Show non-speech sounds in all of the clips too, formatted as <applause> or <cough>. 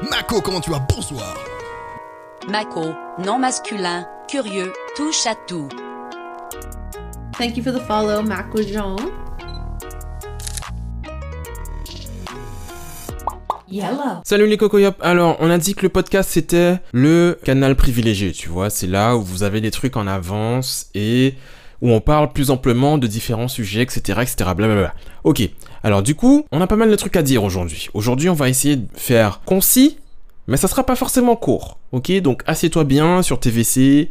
Mako, comment tu vas? Bonsoir. Mako, non masculin, curieux, touche à tout. Thank you for the follow, Mako Jean. Yellow. Salut les cocoyops. Alors, on a dit que le podcast c'était le canal privilégié, tu vois. C'est là où vous avez des trucs en avance et où on parle plus amplement de différents sujets, etc., etc. Blablabla. Ok. Alors du coup, on a pas mal de trucs à dire aujourd'hui. Aujourd'hui, on va essayer de faire concis, mais ça sera pas forcément court. Ok. Donc assieds-toi bien sur tes WC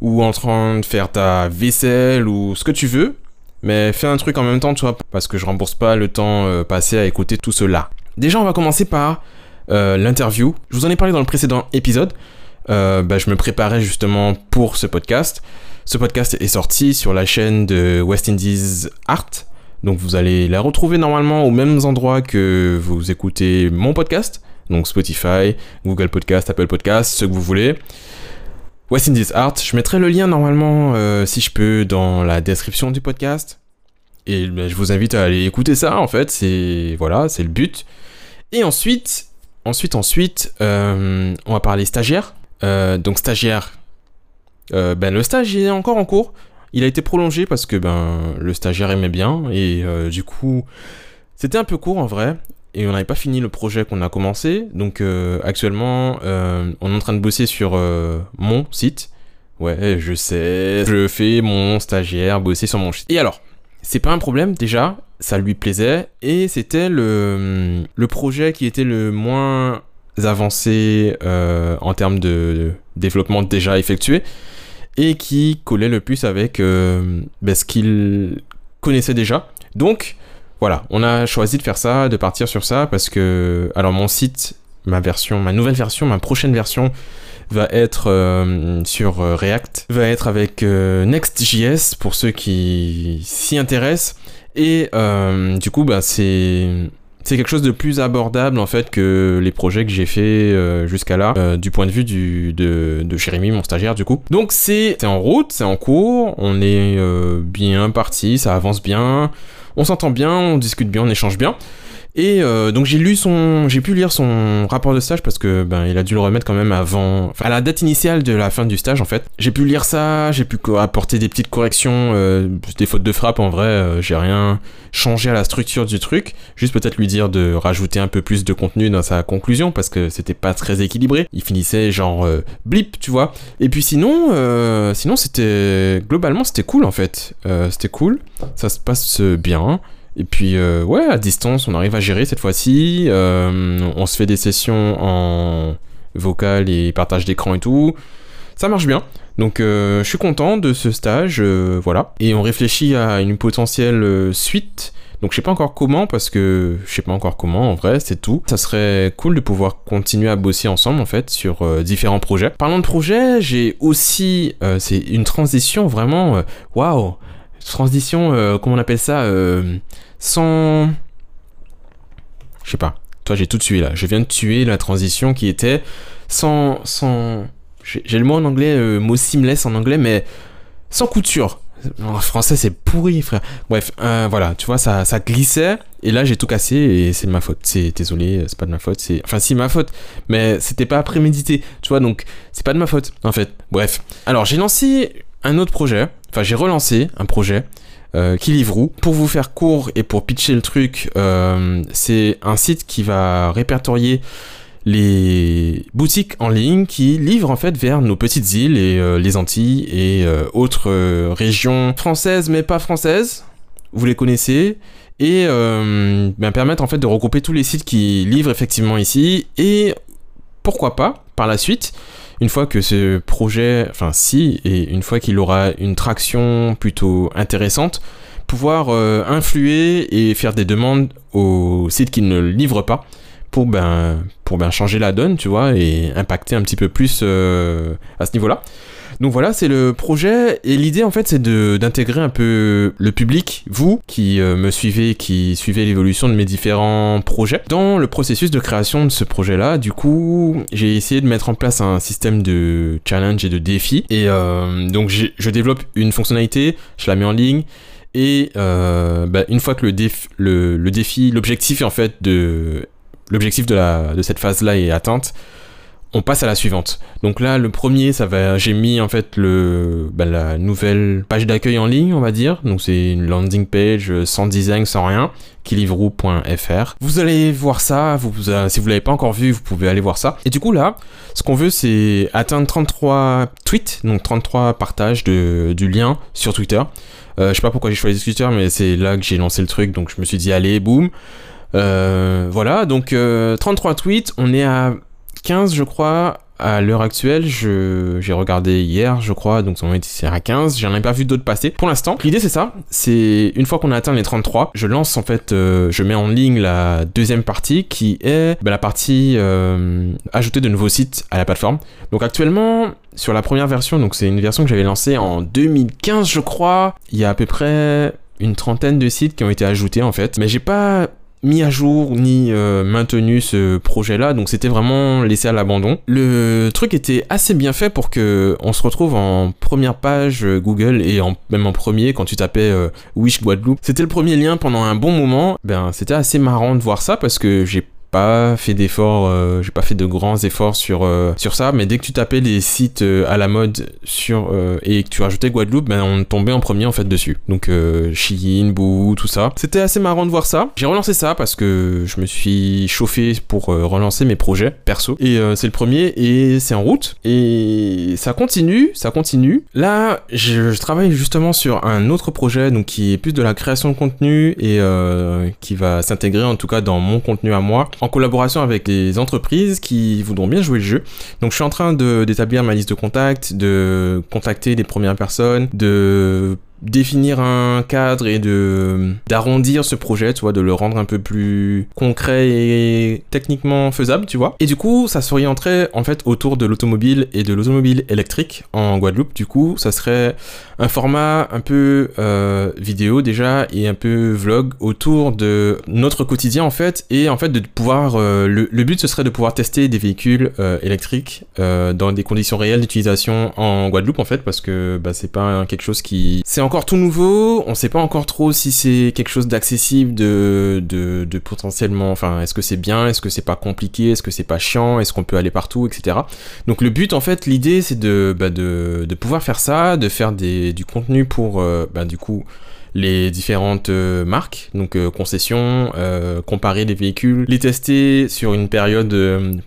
ou en train de faire ta vaisselle ou ce que tu veux. Mais fais un truc en même temps, tu vois, parce que je rembourse pas le temps euh, passé à écouter tout cela. Déjà, on va commencer par euh, l'interview. Je vous en ai parlé dans le précédent épisode. Euh, bah, je me préparais justement pour ce podcast. Ce podcast est sorti sur la chaîne de West Indies Art. Donc vous allez la retrouver normalement aux mêmes endroits que vous écoutez mon podcast. Donc Spotify, Google Podcast, Apple Podcast, ce que vous voulez. West Indies Art, je mettrai le lien normalement, euh, si je peux, dans la description du podcast. Et bah, je vous invite à aller écouter ça, en fait. C'est voilà, c'est le but. Et ensuite, ensuite, ensuite, euh, on va parler stagiaire. Euh, donc stagiaire, euh, ben le stage est encore en cours. Il a été prolongé parce que ben le stagiaire aimait bien et euh, du coup c'était un peu court en vrai et on n'avait pas fini le projet qu'on a commencé. Donc euh, actuellement on est en train de bosser sur mon site. Ouais, je sais, je fais mon stagiaire bosser sur mon site. Et alors, c'est pas un problème déjà, ça lui plaisait et c'était le, projet qui était le moins avancé en termes de développement déjà effectué et qui collait le plus avec euh, ben, ce qu'il connaissait déjà. Donc voilà, on a choisi de faire ça, de partir sur ça parce que alors mon site, ma version, ma nouvelle version, ma prochaine version va être euh, sur euh, React, va être avec Next.js pour ceux qui s'y intéressent. Et du coup, bah, c'est c'est quelque chose de plus abordable en fait que les projets que j'ai fait euh, jusqu'à là, euh, du point de vue de, de Jérémy, mon stagiaire du coup. Donc c'est c'est en route, c'est en cours, on est euh, bien parti, ça avance bien, on s'entend bien, on discute bien, on échange bien. Et euh, donc j'ai lu son, j'ai pu lire son rapport de stage parce que ben il a dû le remettre quand même avant, à la date initiale de la fin du stage en fait. J'ai pu lire ça, j'ai pu apporter des petites corrections, euh, des fautes de frappe en vrai, euh, j'ai rien changé à la structure du truc, juste peut-être lui dire de rajouter un peu plus de contenu dans sa conclusion parce que c'était pas très équilibré. Il finissait genre blip, tu vois. Et puis sinon, sinon c'était globalement c'était cool en fait, c'était cool, ça se passe bien. Et puis, euh, ouais, à distance, on arrive à gérer cette fois-ci. Euh, on se fait des sessions en vocal et partage d'écran et tout. Ça marche bien. Donc, euh, je suis content de ce stage. voilà. Et on réfléchit à une potentielle suite. Donc, je sais pas encore comment, parce que je sais pas encore comment, en vrai, c'est tout. Ça serait cool de pouvoir continuer à bosser ensemble, en fait, sur différents projets. Parlant de projets, j'ai aussi. c'est une transition vraiment. Waouh! Transition, euh, comment on appelle ça euh, sans. Je sais pas. Toi, j'ai tout tué là. Je viens de tuer la transition qui était sans. sans... J'ai le mot en anglais, euh, mot seamless en anglais, mais sans couture. En français, c'est pourri, frère. Bref, voilà, tu vois, ça, ça glissait, et là, j'ai tout cassé, et c'est de ma faute. C'est désolé, c'est pas de ma faute, c'est. Enfin, si, ma faute, mais c'était pas prémédité, tu vois, donc c'est pas de ma faute, en fait. Bref. Alors, j'ai lancé un autre projet, enfin, j'ai relancé un projet euh, qui Livrou. Pour vous faire court et pour pitcher le truc, euh, c'est un site qui va répertorier les boutiques en ligne qui livrent en fait vers nos petites îles et euh, les Antilles et autres régions françaises mais pas françaises. Vous les connaissez et ben, permettre en fait de regrouper tous les sites qui livrent effectivement ici et pourquoi pas par la suite une fois que ce projet, enfin si, et une fois qu'il aura une traction plutôt intéressante, pouvoir euh, influer et faire des demandes aux sites qui ne le livrent pas pour ben, pour ben changer la donne, tu vois, et impacter un petit peu plus euh, à ce niveau-là. Donc voilà, c'est le projet et l'idée en fait c'est d'intégrer un peu le public, vous qui euh, me suivez, qui suivez l'évolution de mes différents projets dans le processus de création de ce projet-là. Du coup, j'ai essayé de mettre en place un système de challenge et de défis et euh, donc je développe une fonctionnalité, je la mets en ligne et euh, bah, une fois que le, le, le défi, l'objectif en fait de l'objectif de cette phase-là est atteinte, on passe à la suivante. Donc là, le premier, ça va, j'ai mis en fait le, bah, la nouvelle page d'accueil en ligne, on va dire. Donc c'est une landing page euh, sans design, sans rien, kilivrou.fr. Vous allez voir ça. Vous, euh, si vous l'avez pas encore vu, vous pouvez aller voir ça. Et du coup là, ce qu'on veut, c'est atteindre 33 tweets, donc 33 partages de, du lien sur Twitter. Euh, je sais pas pourquoi j'ai choisi Twitter, mais c'est là que j'ai lancé le truc, donc je me suis dit allez, boum. Euh, voilà, donc 33 tweets, on est à 15, je crois, à l'heure actuelle. J'ai regardé hier, je crois, donc on est à 15. J'en ai pas vu d'autres passer. Pour l'instant, l'idée c'est ça. C'est une fois qu'on a atteint les 33, je lance en fait, euh, je mets en ligne la deuxième partie qui est bah, la partie euh, ajouter de nouveaux sites à la plateforme. Donc actuellement, sur la première version, donc c'est une version que j'avais lancée en 2015, je crois. Il y a à peu près une trentaine de sites qui ont été ajoutés en fait. Mais j'ai pas mis à jour ni euh, maintenu ce projet-là, donc c'était vraiment laissé à l'abandon. Le truc était assez bien fait pour que on se retrouve en première page euh, Google et en, même en premier quand tu tapais euh, Wish Guadeloupe. C'était le premier lien pendant un bon moment. Ben c'était assez marrant de voir ça parce que j'ai pas fait d'efforts, euh, j'ai pas fait de grands efforts sur, euh, sur ça, mais dès que tu tapais les sites euh, à la mode sur, et que tu rajoutais Guadeloupe, ben on tombait en premier en fait dessus. Donc Shein, Boo, tout ça. C'était assez marrant de voir ça. J'ai relancé ça parce que je me suis chauffé pour relancer mes projets perso. Et c'est le premier et c'est en route. Et ça continue, ça continue. Là, je, je, travaille justement sur un autre projet donc qui est plus de la création de contenu et qui va s'intégrer en tout cas dans mon contenu à moi en collaboration avec des entreprises qui voudront bien jouer le jeu. Donc je suis en train d'établir ma liste de contacts, de contacter les premières personnes, de définir un cadre et de d'arrondir ce projet, tu vois, de le rendre un peu plus concret et techniquement faisable, tu vois. Et du coup, ça s'orienterait en fait autour de l'automobile et de l'automobile électrique en Guadeloupe. Du coup, ça serait un format un peu euh, vidéo déjà et un peu vlog autour de notre quotidien en fait et en fait de pouvoir euh, le, but ce serait de pouvoir tester des véhicules euh, électriques dans des conditions réelles d'utilisation en Guadeloupe en fait parce que bah, c'est pas quelque chose qui encore tout nouveau, on sait pas encore trop si c'est quelque chose d'accessible, de, potentiellement, enfin, est-ce que c'est bien, est-ce que c'est pas compliqué, est-ce que c'est pas chiant, est-ce qu'on peut aller partout, etc. Donc le but, en fait, l'idée, c'est de, bah, pouvoir faire ça, de faire du contenu pour, euh, bah, du coup, les différentes euh, marques, donc euh, concessions, euh, comparer les véhicules, les tester sur une période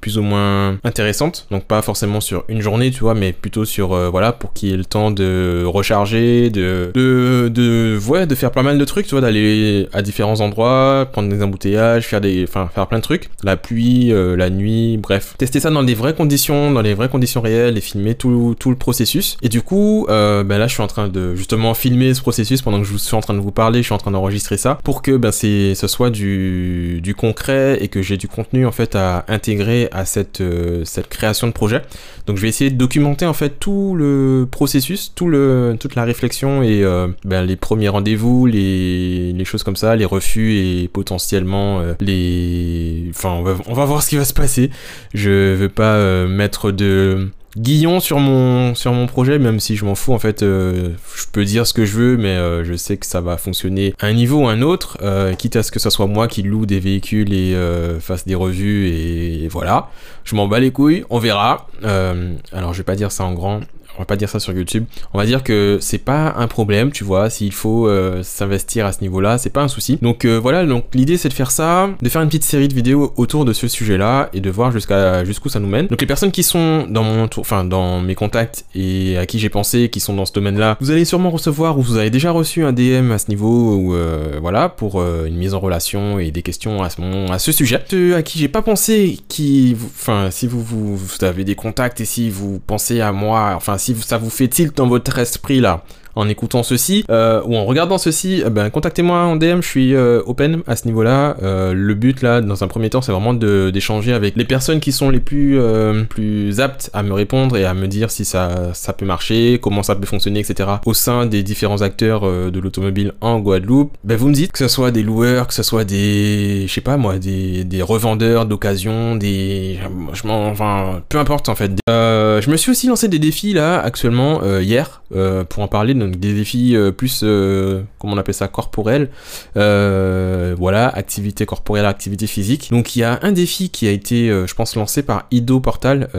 plus ou moins intéressante, donc pas forcément sur une journée, tu vois, mais plutôt sur voilà pour qu'il y ait le temps de recharger, de de de ouais, de faire pas mal de trucs, tu vois, d'aller à différents endroits, prendre des embouteillages, faire des enfin faire plein de trucs, la pluie, la nuit, bref, tester ça dans des vraies conditions, dans les vraies conditions réelles et filmer tout, tout le processus. Et du coup, ben là, je suis en train de justement filmer ce processus pendant que je vous suis en train de vous parler, je suis en train d'enregistrer ça pour que ben, c'est, ce soit du, du concret et que j'ai du contenu en fait à intégrer à cette, euh, cette création de projet. Donc je vais essayer de documenter en fait tout le processus, tout le, toute la réflexion et euh, ben, les premiers rendez-vous, les, les choses comme ça, les refus et potentiellement euh, les... Enfin on va, on va voir ce qui va se passer. Je veux pas mettre de Guillon sur mon sur mon projet même si je m'en fous en fait euh, je peux dire ce que je veux mais euh, je sais que ça va fonctionner à un niveau ou un autre euh, quitte à ce que ce soit moi qui loue des véhicules et fasse des revues et, et voilà. Je m'en bats les couilles on verra. Alors je vais pas dire ça en grand va pas dire ça sur YouTube. On va dire que c'est pas un problème, tu vois, s'il faut euh, s'investir à ce niveau-là, c'est pas un souci. Donc euh, voilà, donc l'idée c'est de faire ça, de faire une petite série de vidéos autour de ce sujet-là et de voir jusqu'à jusqu'où ça nous mène. Donc les personnes qui sont dans mon tour, enfin dans mes contacts et à qui j'ai pensé, qui sont dans ce domaine-là, vous allez sûrement recevoir ou vous avez déjà reçu un DM à ce niveau ou euh, voilà pour une mise en relation et des questions à ce moment, à ce sujet. Ceux à qui j'ai pas pensé, qui, enfin si vous, vous, vous avez des contacts et si vous pensez à moi, enfin si ça vous fait tilt dans votre esprit là, en écoutant ceci euh, ou en regardant ceci, eh ben, contactez-moi en DM, je suis euh, open à ce niveau-là. Euh, le but là, dans un premier temps, c'est vraiment d'échanger avec les personnes qui sont les plus, plus aptes à me répondre et à me dire si ça, ça peut marcher, comment ça peut fonctionner, etc. Au sein des différents acteurs de l'automobile en Guadeloupe, ben, vous me dites que ce soit des loueurs, que ce soit des, je sais pas moi, des, revendeurs d'occasion, des, enfin, peu importe en fait. je me suis aussi lancé des défis là actuellement hier pour en parler donc des défis euh, plus, euh, comment on appelle ça, corporels. Euh, voilà, activité corporelle, activité physique. Donc il y a un défi qui a été, je pense, lancé par Ido Portal.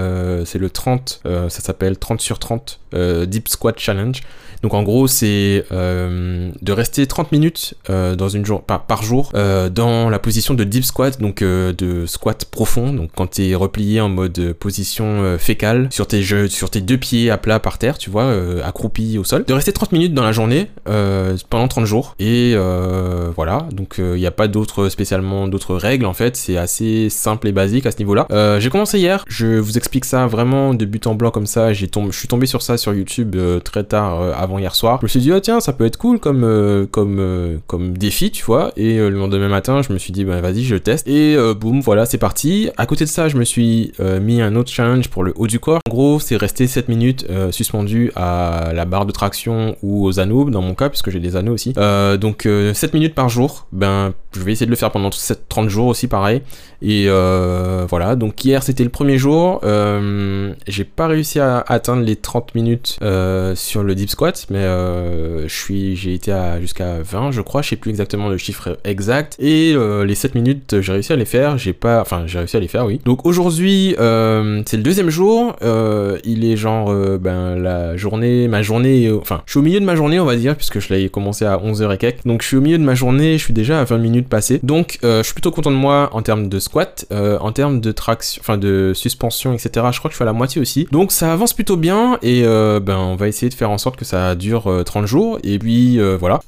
c'est le 30, euh, ça s'appelle 30 sur 30 euh, Deep Squat Challenge. Donc en gros, c'est de rester 30 minutes dans une jour, par, jour dans la position de deep squat, donc de squat profond. Donc quand tu es replié en mode position fécale sur tes jeux, sur tes deux pieds à plat par terre, tu vois, accroupi au sol. De rester 30 minutes dans la journée euh, pendant 30 jours. Et euh, voilà, donc il n'y a pas d'autres spécialement d'autres règles en fait. C'est assez simple et basique à ce niveau-là. Euh, J'ai commencé hier. Je vous explique ça vraiment de but en blanc comme ça. J'ai je suis tombé sur ça sur YouTube euh, très tard euh, avant hier soir. Je me suis dit, oh tiens, ça peut être cool comme, euh, comme, euh, comme défi, tu vois. Et euh, le lendemain matin, je me suis dit, bah vas-y, je teste. Et euh, boum, voilà, c'est parti. À côté de ça, je me suis euh, mis un autre challenge pour le haut du corps. En gros, c'est rester 7 minutes euh, suspendu à la barre de traction ou aux anneaux, dans mon cas, puisque j'ai des anneaux aussi. Euh, donc, euh, 7 minutes par jour. Ben, je vais essayer de le faire pendant 7, 30 jours aussi, pareil. Et euh, voilà, donc hier c'était le premier jour. Euh, j'ai pas réussi à atteindre les 30 minutes euh, sur le deep squat, mais euh, j'ai été jusqu'à 20, je crois. Je sais plus exactement le chiffre exact. Et euh, les 7 minutes, j'ai réussi à les faire. J'ai pas, enfin, j'ai réussi à les faire, oui. Donc aujourd'hui, euh, c'est le deuxième jour. Euh, il est genre, euh, ben la journée, ma journée, euh, enfin, je suis au milieu de ma journée, on va dire, puisque je l'ai commencé à 11h et quelques. Donc je suis au milieu de ma journée, je suis déjà à 20 minutes passées. Donc euh, je suis plutôt content de moi en termes de squat, euh, en termes de traction, enfin de suspension, etc. Je crois que je suis à la moitié aussi. Donc ça avance plutôt bien et euh, ben on va essayer de faire en sorte que ça dure euh, 30 jours et puis voilà.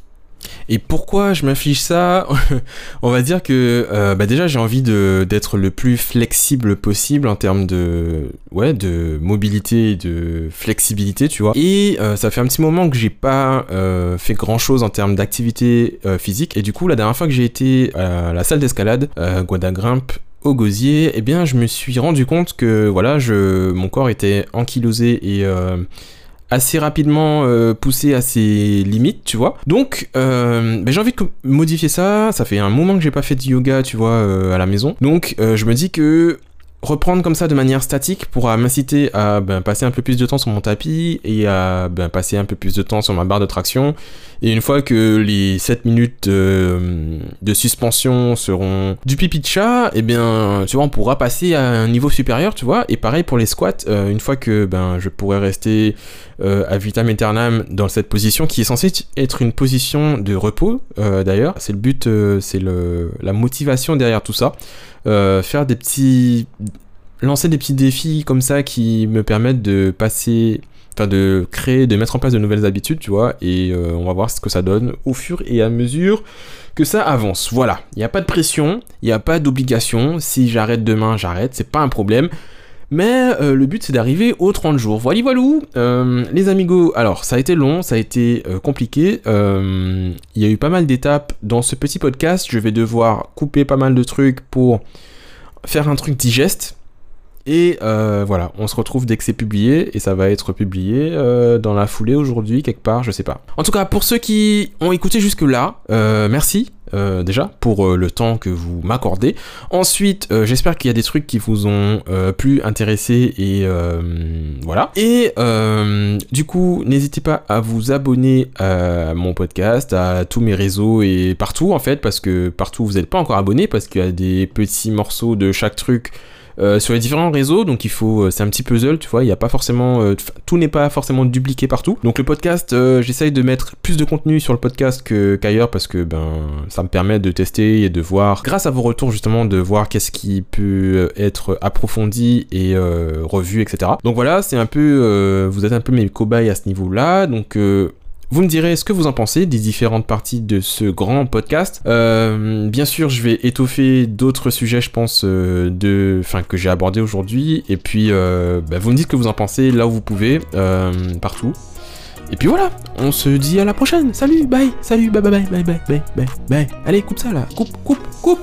Et pourquoi je m'affiche ça <laughs> On va dire que euh, bah déjà j'ai envie d'être le plus flexible possible en termes de ouais de mobilité et de flexibilité, tu vois. Et euh, ça fait un petit moment que j'ai pas euh, fait grand chose en termes d'activité physique. Et du coup la dernière fois que j'ai été à la salle d'escalade, Guadagrimpe au gosier, eh bien je me suis rendu compte que voilà je mon corps était ankylosé et assez rapidement euh, poussé à ses limites, tu vois. Donc, euh, ben, j'ai envie de modifier ça. Ça fait un moment que j'ai pas fait de yoga, tu vois, euh, à la maison. Donc, je me dis que reprendre comme ça de manière statique pourra m'inciter à ben, passer un peu plus de temps sur mon tapis et à ben, passer un peu plus de temps sur ma barre de traction. Et une fois que les 7 minutes euh, de suspension seront du pipi de chat, eh bien, tu vois, on pourra passer à un niveau supérieur, tu vois. Et pareil pour les squats, euh, une fois que ben, je pourrai rester euh, à vitam aeternam dans cette position qui est censée être une position de repos, euh, d'ailleurs. C'est le but, euh, c'est la motivation derrière tout ça. Euh, faire des petits lancer des petits défis comme ça qui me permettent de passer enfin de créer de mettre en place de nouvelles habitudes tu vois et euh, on va voir ce que ça donne au fur et à mesure que ça avance voilà il n'y a pas de pression il n'y a pas d'obligation si j'arrête demain j'arrête c'est pas un problème mais euh, le but c'est d'arriver aux 30 jours. Voilà, voilou. Euh, les amigos, alors ça a été long, ça a été compliqué. Il y a eu pas mal d'étapes dans ce petit podcast. Je vais devoir couper pas mal de trucs pour faire un truc digeste. Et euh, voilà, on se retrouve dès que c'est publié, et ça va être publié euh, dans la foulée aujourd'hui, quelque part, je sais pas. En tout cas, pour ceux qui ont écouté jusque-là, euh, merci euh, déjà pour euh, le temps que vous m'accordez. Ensuite, euh, j'espère qu'il y a des trucs qui vous ont plus intéressé, et voilà. Et du coup, n'hésitez pas à vous abonner à mon podcast, à tous mes réseaux et partout en fait, parce que partout vous n'êtes pas encore abonné, parce qu'il y a des petits morceaux de chaque truc euh, sur les différents réseaux, donc il faut, euh, c'est un petit puzzle, tu vois, il n'y a pas forcément, euh, tout n'est pas forcément dupliqué partout. Donc le podcast, j'essaye de mettre plus de contenu sur le podcast qu'ailleurs parce que ben ça me permet de tester et de voir, grâce à vos retours justement, de voir qu'est-ce qui peut être approfondi et revu, etc. Donc voilà, c'est un peu, vous êtes un peu mes cobayes à ce niveau-là, donc. Vous me direz ce que vous en pensez des différentes parties de ce grand podcast. Euh, bien sûr, je vais étoffer d'autres sujets, je pense, euh, que j'ai abordé aujourd'hui. Et puis, euh, bah, vous me dites ce que vous en pensez là où vous pouvez, euh, partout. Et puis voilà, on se dit à la prochaine. Salut, bye, salut, bye, bye, bye, bye, bye, bye, bye. Allez, coupe ça là, coupe, coupe, coupe.